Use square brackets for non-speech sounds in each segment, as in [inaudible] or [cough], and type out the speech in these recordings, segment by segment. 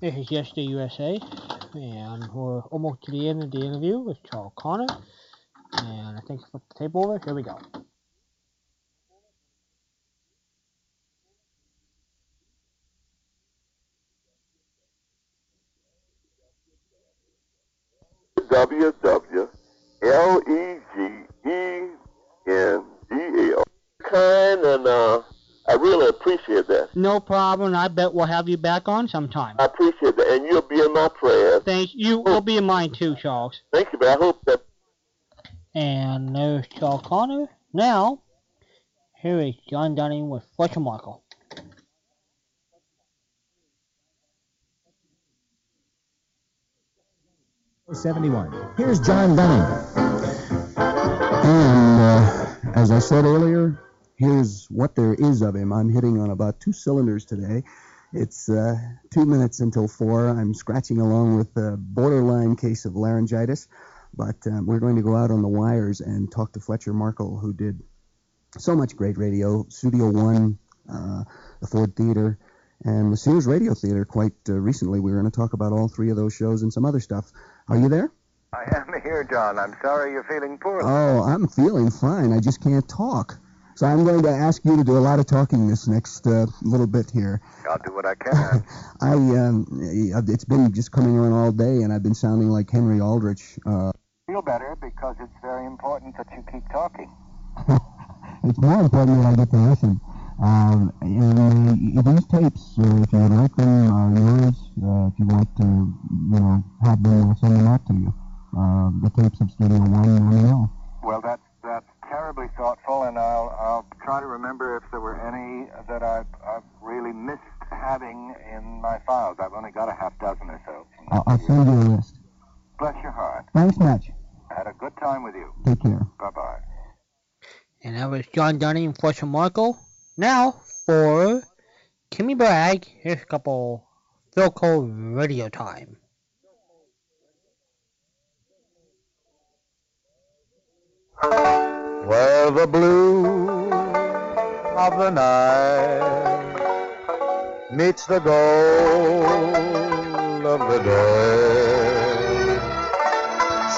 This is Yesterday USA, and we're almost to the end of the interview with Charles Connor. And I think flip the tape over. Here we go. W W L E G E N G L. Kind and uh, I really appreciate that. No problem. I bet we'll have you back on sometime. I appreciate that, and you'll be in my prayers. Thank you. Will be in mine too, Charles. Thank you, but I hope that. And there's Charles Connor. Now, here is John Dunning with Fletcher Markle. Seventy-one. Here's John Dunning. And uh, as I said earlier, here's what there is of him. I'm hitting on about two cylinders today. It's uh, two minutes until four. I'm scratching along with a borderline case of laryngitis, but um, we're going to go out on the wires and talk to Fletcher Markle, who did so much great radio, Studio One, uh, the Ford Theater, and the Sears Radio Theater. Quite uh, recently, we were going to talk about all three of those shows and some other stuff. Are you there? I am here, John. I'm sorry you're feeling poorly. Oh, I'm feeling fine. I just can't talk. So I'm going to ask you to do a lot of talking this next uh, little bit here. I'll do what I can. [laughs] I um, it's been just coming on all day, and I've been sounding like Henry Aldrich. Uh, Feel better because it's very important that you keep talking. [laughs] it's more important that I get to listen. Um, and uh, these tapes, uh, if you would like them, are yours. Uh, if you want to, you know, have them, I'll send them out to you. Uh, the tapes of Studio One, let me know. Well, that's that's terribly thoughtful, and I'll I'll try to remember if there were any that I've, I've really missed having in my files. I've only got a half dozen or so. I'll, I'll send you a list. Bless your heart. Thanks much. I had a good time with you. Take care. Bye bye. And that was John Dunning and Fletcher Markle. Now, for Kimmy Bragg, here's a couple Philco radio time. Where the blue of the night meets the goal of the day,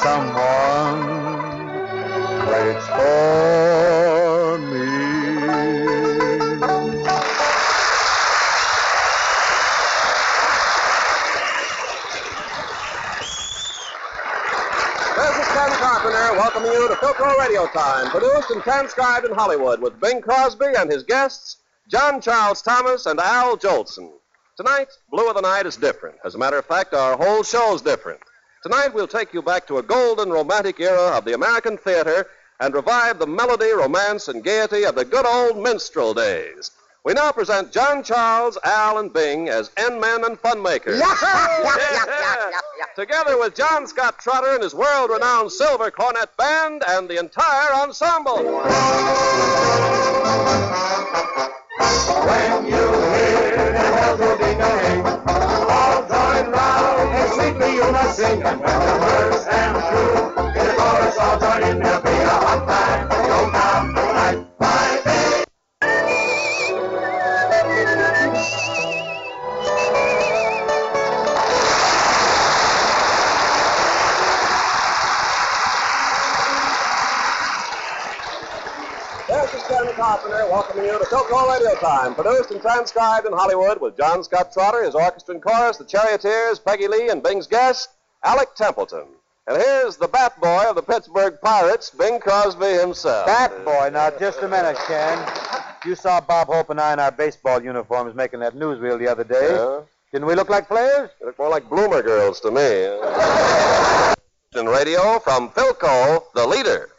someone waits for Carpenter welcoming you to Philco Radio Time, produced and transcribed in Hollywood with Bing Crosby and his guests, John Charles Thomas and Al Jolson. Tonight, Blue of the Night is different. As a matter of fact, our whole show's different. Tonight, we'll take you back to a golden romantic era of the American theater and revive the melody, romance, and gaiety of the good old minstrel days. We now present John Charles, Al, and Bing as End Men and Funmakers. [laughs] Yeah. Together with John Scott Trotter and his world-renowned Silver Cornet Band and the entire ensemble. When you hear the bells will be going, all join round and sweetly you must sing. And when the verse ends through, in the chorus all join in, Carpenter welcoming you to Philco Radio Time, produced and transcribed in Hollywood with John Scott Trotter, his orchestra and chorus, the Charioteers, Peggy Lee, and Bing's guest, Alec Templeton. And here's the bat boy of the Pittsburgh Pirates, Bing Crosby himself. Bat boy, now just a minute, Ken. You saw Bob Hope and I in our baseball uniforms making that newsreel the other day. Yeah? Didn't we look like players? They look more like bloomer girls to me. [laughs] In radio from Philco, the leader.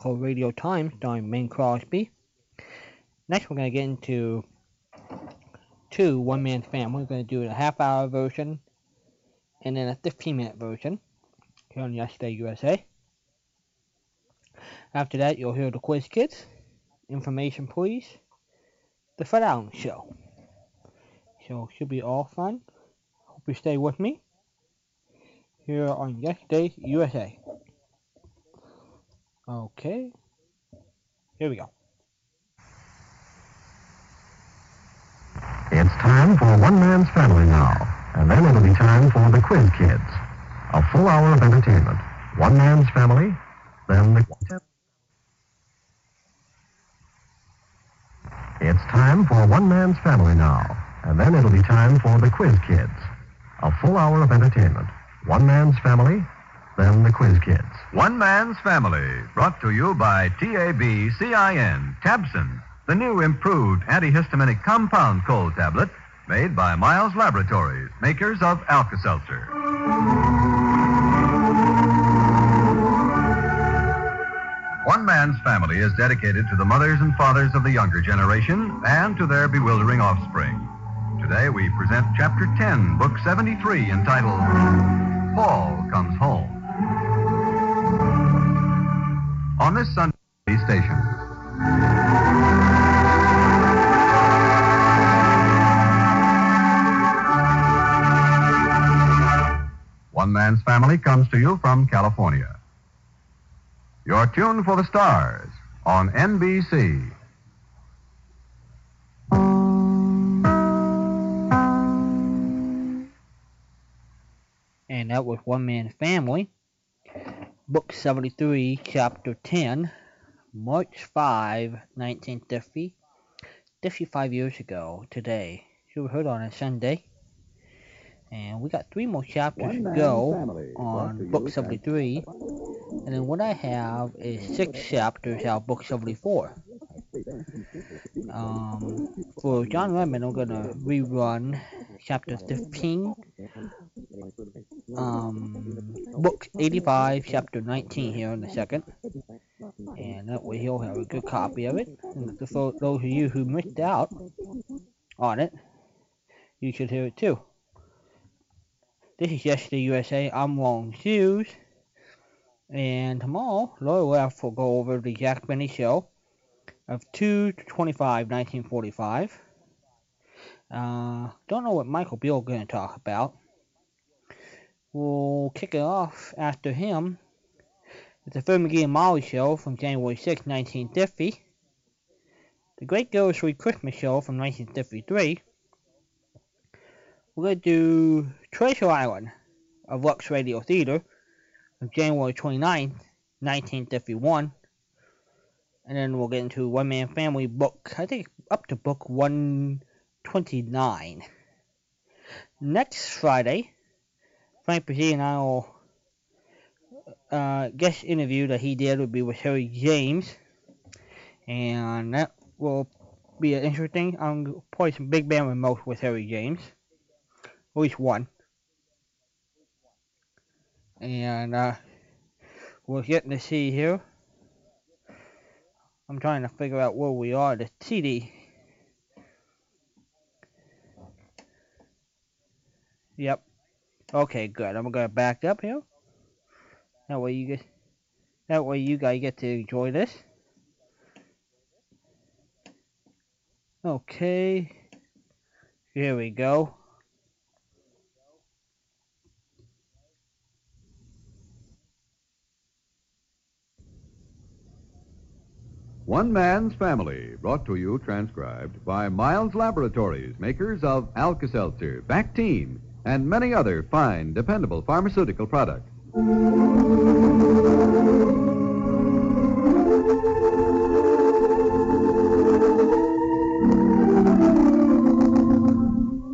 Philco Radio Time, starring Bing Crosby. Next, we're going to get into two One Man Family. We're going to do a half hour version and then a 15 minute version here on Yesterday USA. After that, you'll hear the Quiz Kids. Information, please. The Fred Allen Show. So, it should be all fun. Hope you stay with me here on Yesterday USA. Okay. Here we go. It's time for One Man's Family now. And then it'll be time for the Quiz Kids. A full hour of entertainment. One Man's Family, then the... It's time for One Man's Family now. And then it'll be time for the Quiz Kids. A full hour of entertainment. One Man's Family, then the Quiz Kids. One Man's Family, brought to you by TAB-CIN, Tabcin, the new improved antihistaminic compound cold tablet made by Miles Laboratories, makers of Alka-Seltzer. One Man's Family is dedicated to the mothers and fathers of the younger generation and to their bewildering offspring. Today we present Chapter 10, Book 73, entitled Paul Comes Home. On this Sunday station. One Man's Family comes to you from California. You're tuned for the stars on NBC. And that was One Man Family. Book 73, Chapter 10, March 5, 1950. 55 years ago today. You heard on a Sunday. And we got three more chapters to go on Book 73. And then what I have is six chapters out of Book 74. Um, for John Redmond, I'm going to rerun chapter 15, um, book 85, chapter 19 here in a second. And that way he'll have a good copy of it. And for those of you who missed out on it, you should hear it too. This is Yesterday USA. I'm Long Hughes. And tomorrow, Laura Leff will go over the Jack Benny show of 2 to 25, 1945. Uh, don't know what Michael Beale going to talk about. We'll kick it off after him. It's the Fred and Molly show from January 6, 1950. The Great Grocery Christmas show from 1953. We're going to do Treasure Island of Lux Radio Theater of January 29, 1951. And then we'll get into One Man Family book, I think up to book 129. Next Friday, Frank Bresee and uh, guest interview that he did would be with Harry James. And that will be interesting. I'm going to play some big band remote with Harry James. At least one. And uh, we're getting to see here. I'm trying to figure out where we are. The CD. Yep. Okay, good. I'm gonna back up here. That way you get. That way you guys get to enjoy this. Okay. Here we go. One Man's Family, brought to you transcribed by Miles Laboratories, makers of Alka-Seltzer, Bactine, and many other fine, dependable pharmaceutical products.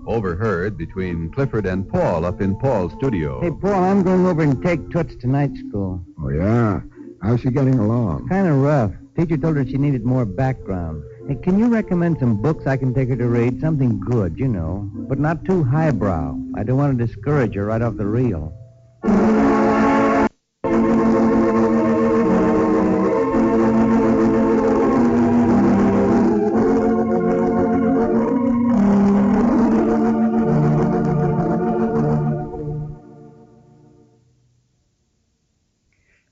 Overheard between Clifford and Paul up in Paul's studio. Hey, Paul, I'm going over and take Toots to night school. Oh, yeah? How's she getting along? Kind of rough. Teacher told her she needed more background. Hey, can you recommend some books I can take her to read? Something good, you know, but not too highbrow. I don't want to discourage her right off the reel.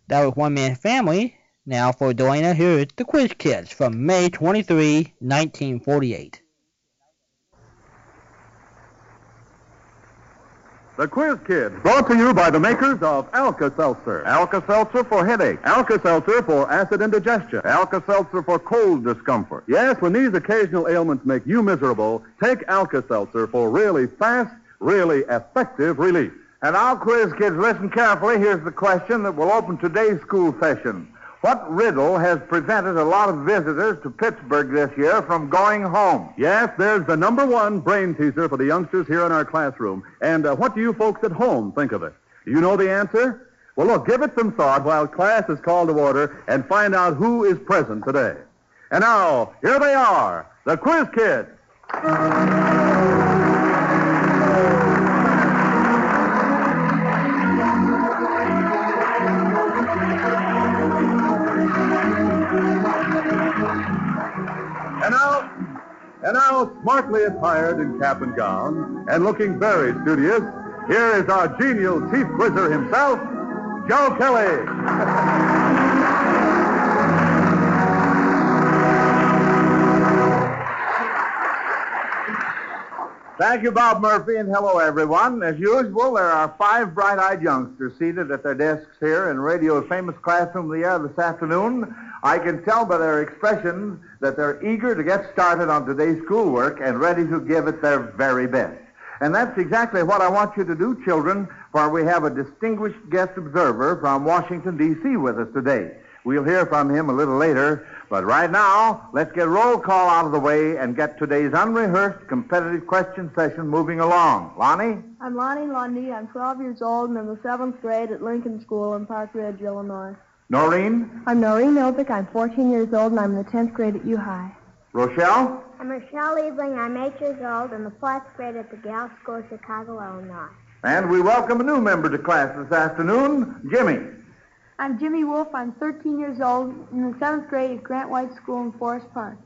That was One Man Family now for Delana, here is The Quiz Kids from May 23, 1948. The Quiz Kids, brought to you by the makers of Alka-Seltzer. Alka-Seltzer for headache. Alka-Seltzer for acid indigestion. Alka-Seltzer for cold discomfort. Yes, when these occasional ailments make you miserable, take Alka-Seltzer for really fast, really effective relief. And our quiz kids, listen carefully. Here's the question that will open today's school session. What riddle has prevented a lot of visitors to Pittsburgh this year from going home? Yes, there's the number one brain teaser for the youngsters here in our classroom. And uh, what do you folks at home think of it? Do you know the answer? Well, look, give it some thought while class is called to order and find out who is present today. And now, here they are, the Quiz Kids. And now, smartly attired in cap and gown, and looking very studious, here is our genial chief quizzer himself, Joe Kelly. Thank you, Bob Murphy, and hello, everyone. As usual, there are five bright-eyed youngsters seated at their desks here in radio's famous classroom of the air this afternoon. I can tell by their expressions that they're eager to get started on today's schoolwork and ready to give it their very best. And that's exactly what I want you to do, children, for we have a distinguished guest observer from Washington, D.C. with us today. We'll hear from him a little later, but right now, let's get roll call out of the way and get today's unrehearsed competitive question session moving along. Lonnie? I'm Lonnie Lunde. I'm 12 years old and in the seventh grade at Lincoln School in Park Ridge, Illinois. Noreen? I'm Noreen Novick. I'm 14 years old and I'm in the 10th grade at U High. Rochelle? I'm Rochelle Eveling. I'm eight years old and in the fourth grade at the Gal School, Chicago, Illinois. And we welcome a new member to class this afternoon, Jimmy. I'm Jimmy Wolf. I'm 13 years old in the seventh grade at Grant White School in Forest Park.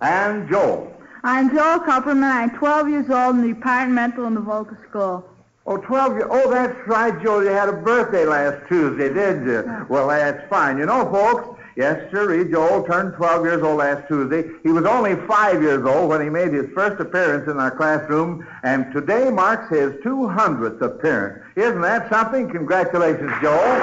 And Joel. I'm Joel Kupperman. I'm 12 years old in the departmental in the vocal school. Oh, 12 years. Oh, that's right, Joel. You had a birthday last Tuesday, didn't you? Well, that's fine. You know, folks, yes, sir, Joel turned 12 years old last Tuesday. He was only five years old when he made his first appearance in our classroom, and today marks his 200th appearance. Isn't that something? Congratulations, Joel.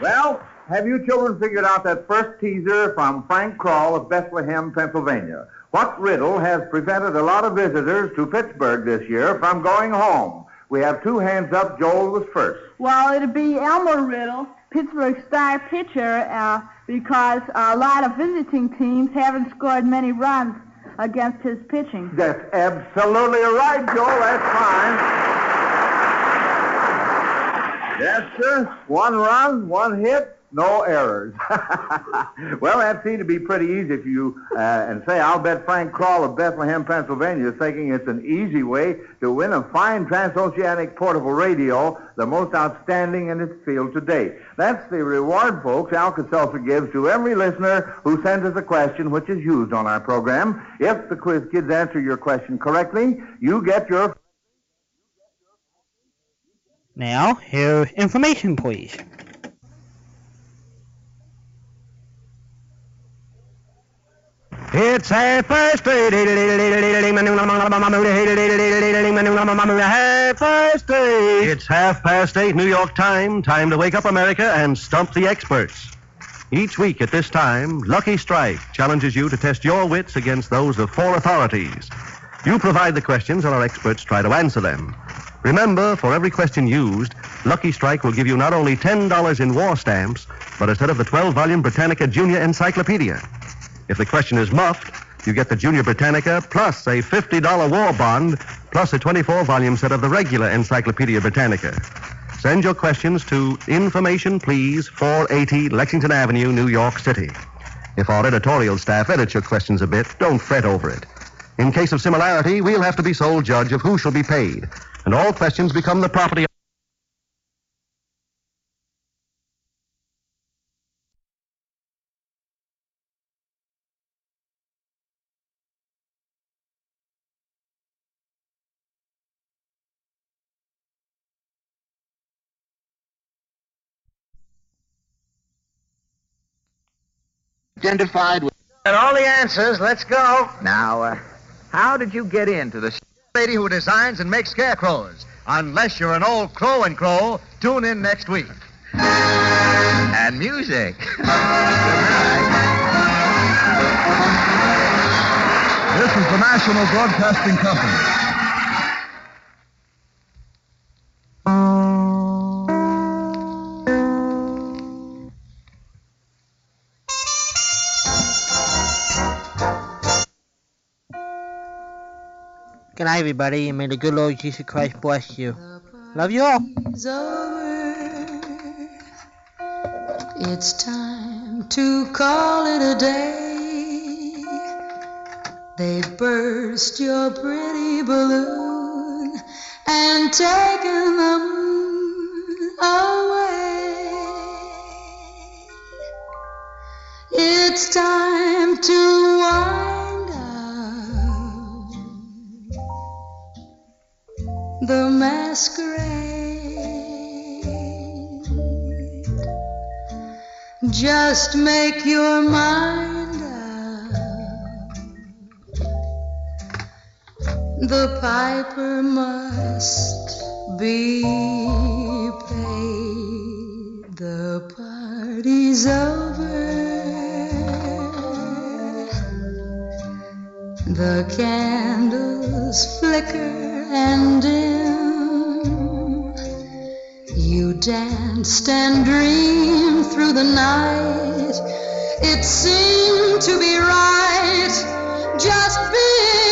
Well, have you children figured out that first teaser from Frank Kroll of Bethlehem, Pennsylvania? What riddle has prevented a lot of visitors to Pittsburgh this year from going home? We have two hands up. Joel was first. Well, it'd be Elmer Riddle, Pittsburgh star pitcher, uh, because a lot of visiting teams haven't scored many runs against his pitching. That's absolutely right, Joel. That's fine. Yes, sir. One run, one hit, no errors. [laughs] well, that seemed to be pretty easy if you uh, and say, I'll bet Frank Kroll of Bethlehem, Pennsylvania is thinking it's an easy way to win a fine transoceanic portable radio, the most outstanding in its field today. That's the reward, folks, Alka-Seltzer gives to every listener who sends us a question which is used on our program. If the quiz kids answer your question correctly, you get your Now, here information, please. It's half past eight. It's half past eight, New York time. Time to wake up America and stump the experts. Each week at this time, Lucky Strike challenges you to test your wits against those of four authorities. You provide the questions, and our experts try to answer them. Remember, for every question used, Lucky Strike will give you not only $10 in war stamps, but a set of the 12 volume Britannica Junior Encyclopedia. If the question is muffed, you get the Junior Britannica plus a $50 war bond plus a 24 volume set of the regular Encyclopedia Britannica. Send your questions to Information Please, 480 Lexington Avenue, New York City. If our editorial staff edits your questions a bit, don't fret over it. In case of similarity, we'll have to be sole judge of who shall be paid, and all questions become the property identified with. And all the answers. Let's go. Now, uh, how did you get into the [laughs] lady who designs and makes scarecrows? Unless you're an old crow and crow, tune in next week. and music? This is the National Broadcasting Company. Night, everybody, and may the good Lord Jesus Christ bless you. Love you all. It's time to call it a day. They've burst your pretty balloon and taken the moon away. It's time to wind the masquerade. Just make your mind up. The piper must be paid. The party's over. The candles flicker and dim. You danced and dreamed through the night. It seemed to be right just being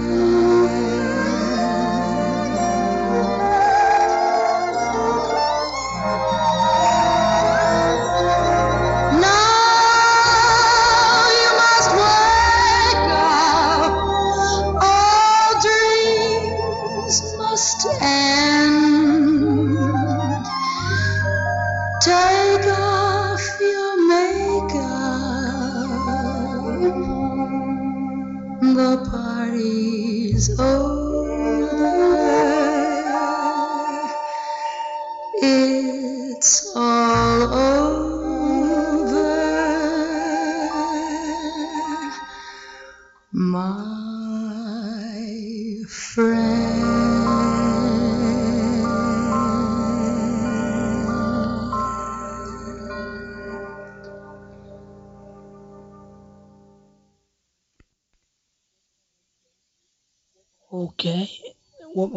Música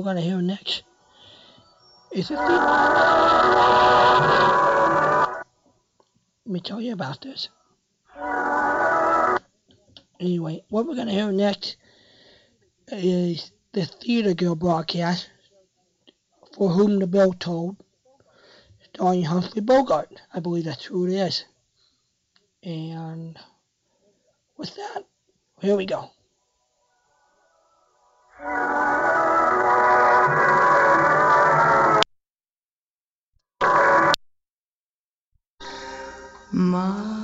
we're gonna hear next is a. Let me tell you about this. Anyway, what we're gonna hear next is the Theater Guild broadcast, For Whom the Bell Tolled, starring Humphrey Bogart. I believe that's who it is. And with that, here we go. 妈